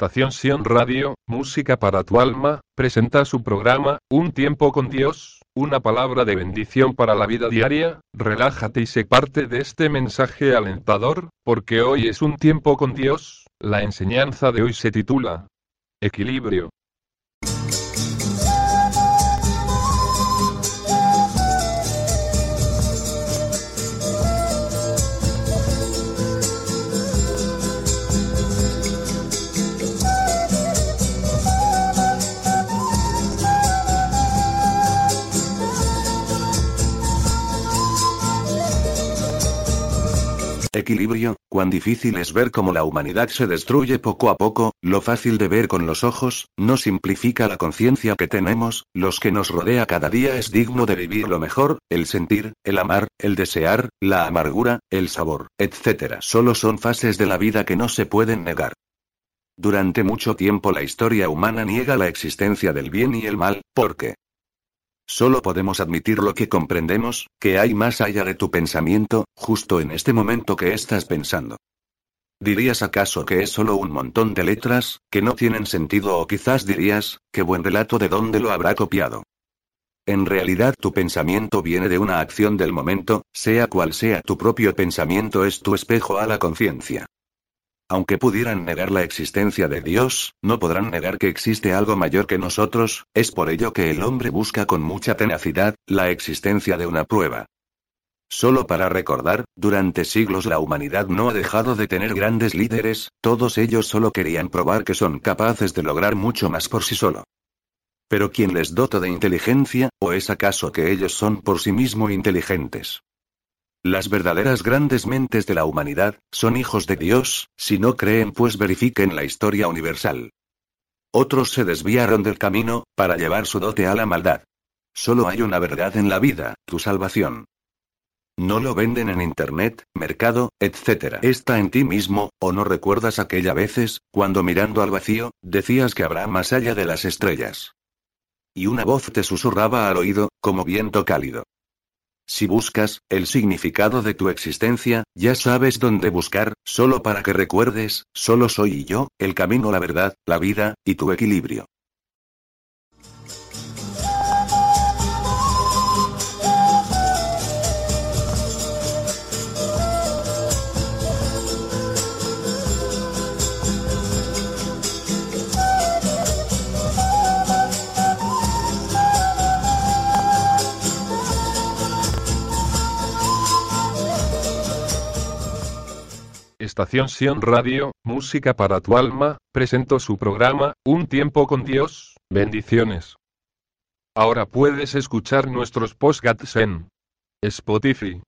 Estación Sion Radio, Música para tu alma, presenta su programa, Un tiempo con Dios, una palabra de bendición para la vida diaria, relájate y sé parte de este mensaje alentador, porque hoy es un tiempo con Dios, la enseñanza de hoy se titula Equilibrio. Equilibrio, cuán difícil es ver cómo la humanidad se destruye poco a poco, lo fácil de ver con los ojos, no simplifica la conciencia que tenemos, los que nos rodea cada día es digno de vivir lo mejor, el sentir, el amar, el desear, la amargura, el sabor, etc. Solo son fases de la vida que no se pueden negar. Durante mucho tiempo la historia humana niega la existencia del bien y el mal, porque Solo podemos admitir lo que comprendemos, que hay más allá de tu pensamiento, justo en este momento que estás pensando. ¿Dirías acaso que es solo un montón de letras, que no tienen sentido o quizás dirías, qué buen relato de dónde lo habrá copiado? En realidad tu pensamiento viene de una acción del momento, sea cual sea tu propio pensamiento es tu espejo a la conciencia. Aunque pudieran negar la existencia de Dios, no podrán negar que existe algo mayor que nosotros, es por ello que el hombre busca con mucha tenacidad, la existencia de una prueba. Solo para recordar, durante siglos la humanidad no ha dejado de tener grandes líderes, todos ellos solo querían probar que son capaces de lograr mucho más por sí solo. Pero ¿quién les dota de inteligencia, o es acaso que ellos son por sí mismos inteligentes? Las verdaderas grandes mentes de la humanidad, son hijos de Dios, si no creen pues verifiquen la historia universal. Otros se desviaron del camino, para llevar su dote a la maldad. Solo hay una verdad en la vida, tu salvación. No lo venden en Internet, mercado, etc. Está en ti mismo, o no recuerdas aquella veces, cuando mirando al vacío, decías que habrá más allá de las estrellas. Y una voz te susurraba al oído, como viento cálido. Si buscas el significado de tu existencia, ya sabes dónde buscar, solo para que recuerdes, solo soy yo, el camino, la verdad, la vida, y tu equilibrio. Estación Sion Radio, Música para tu alma, presentó su programa, Un tiempo con Dios, bendiciones. Ahora puedes escuchar nuestros podcasts en Spotify,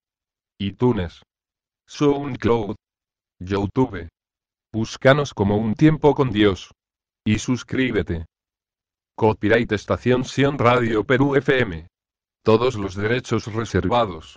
iTunes, SoundCloud, YouTube. Búscanos como Un tiempo con Dios. Y suscríbete. Copyright Estación Sion Radio Perú FM. Todos los derechos reservados.